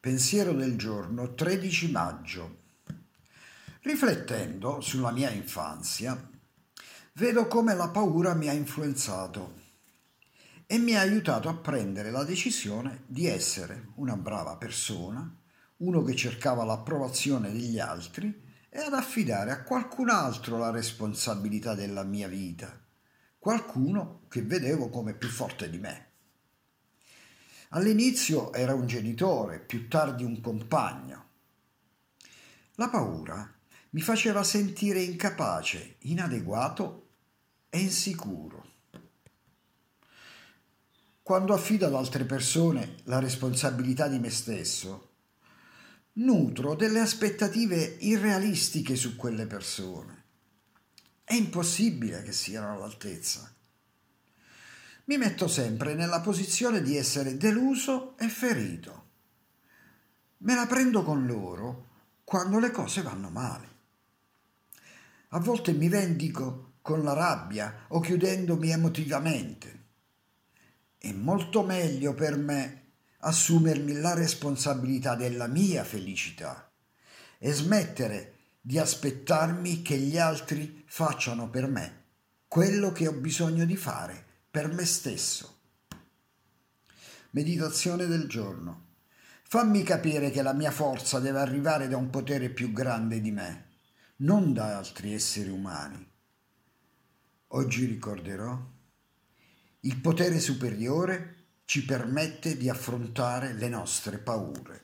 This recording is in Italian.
Pensiero del giorno 13 maggio. Riflettendo sulla mia infanzia, vedo come la paura mi ha influenzato e mi ha aiutato a prendere la decisione di essere una brava persona, uno che cercava l'approvazione degli altri e ad affidare a qualcun altro la responsabilità della mia vita, qualcuno che vedevo come più forte di me. All'inizio era un genitore, più tardi un compagno. La paura mi faceva sentire incapace, inadeguato e insicuro. Quando affido ad altre persone la responsabilità di me stesso, nutro delle aspettative irrealistiche su quelle persone. È impossibile che siano all'altezza. Mi metto sempre nella posizione di essere deluso e ferito. Me la prendo con loro quando le cose vanno male. A volte mi vendico con la rabbia o chiudendomi emotivamente. È molto meglio per me assumermi la responsabilità della mia felicità e smettere di aspettarmi che gli altri facciano per me quello che ho bisogno di fare per me stesso. Meditazione del giorno. Fammi capire che la mia forza deve arrivare da un potere più grande di me, non da altri esseri umani. Oggi ricorderò il potere superiore ci permette di affrontare le nostre paure.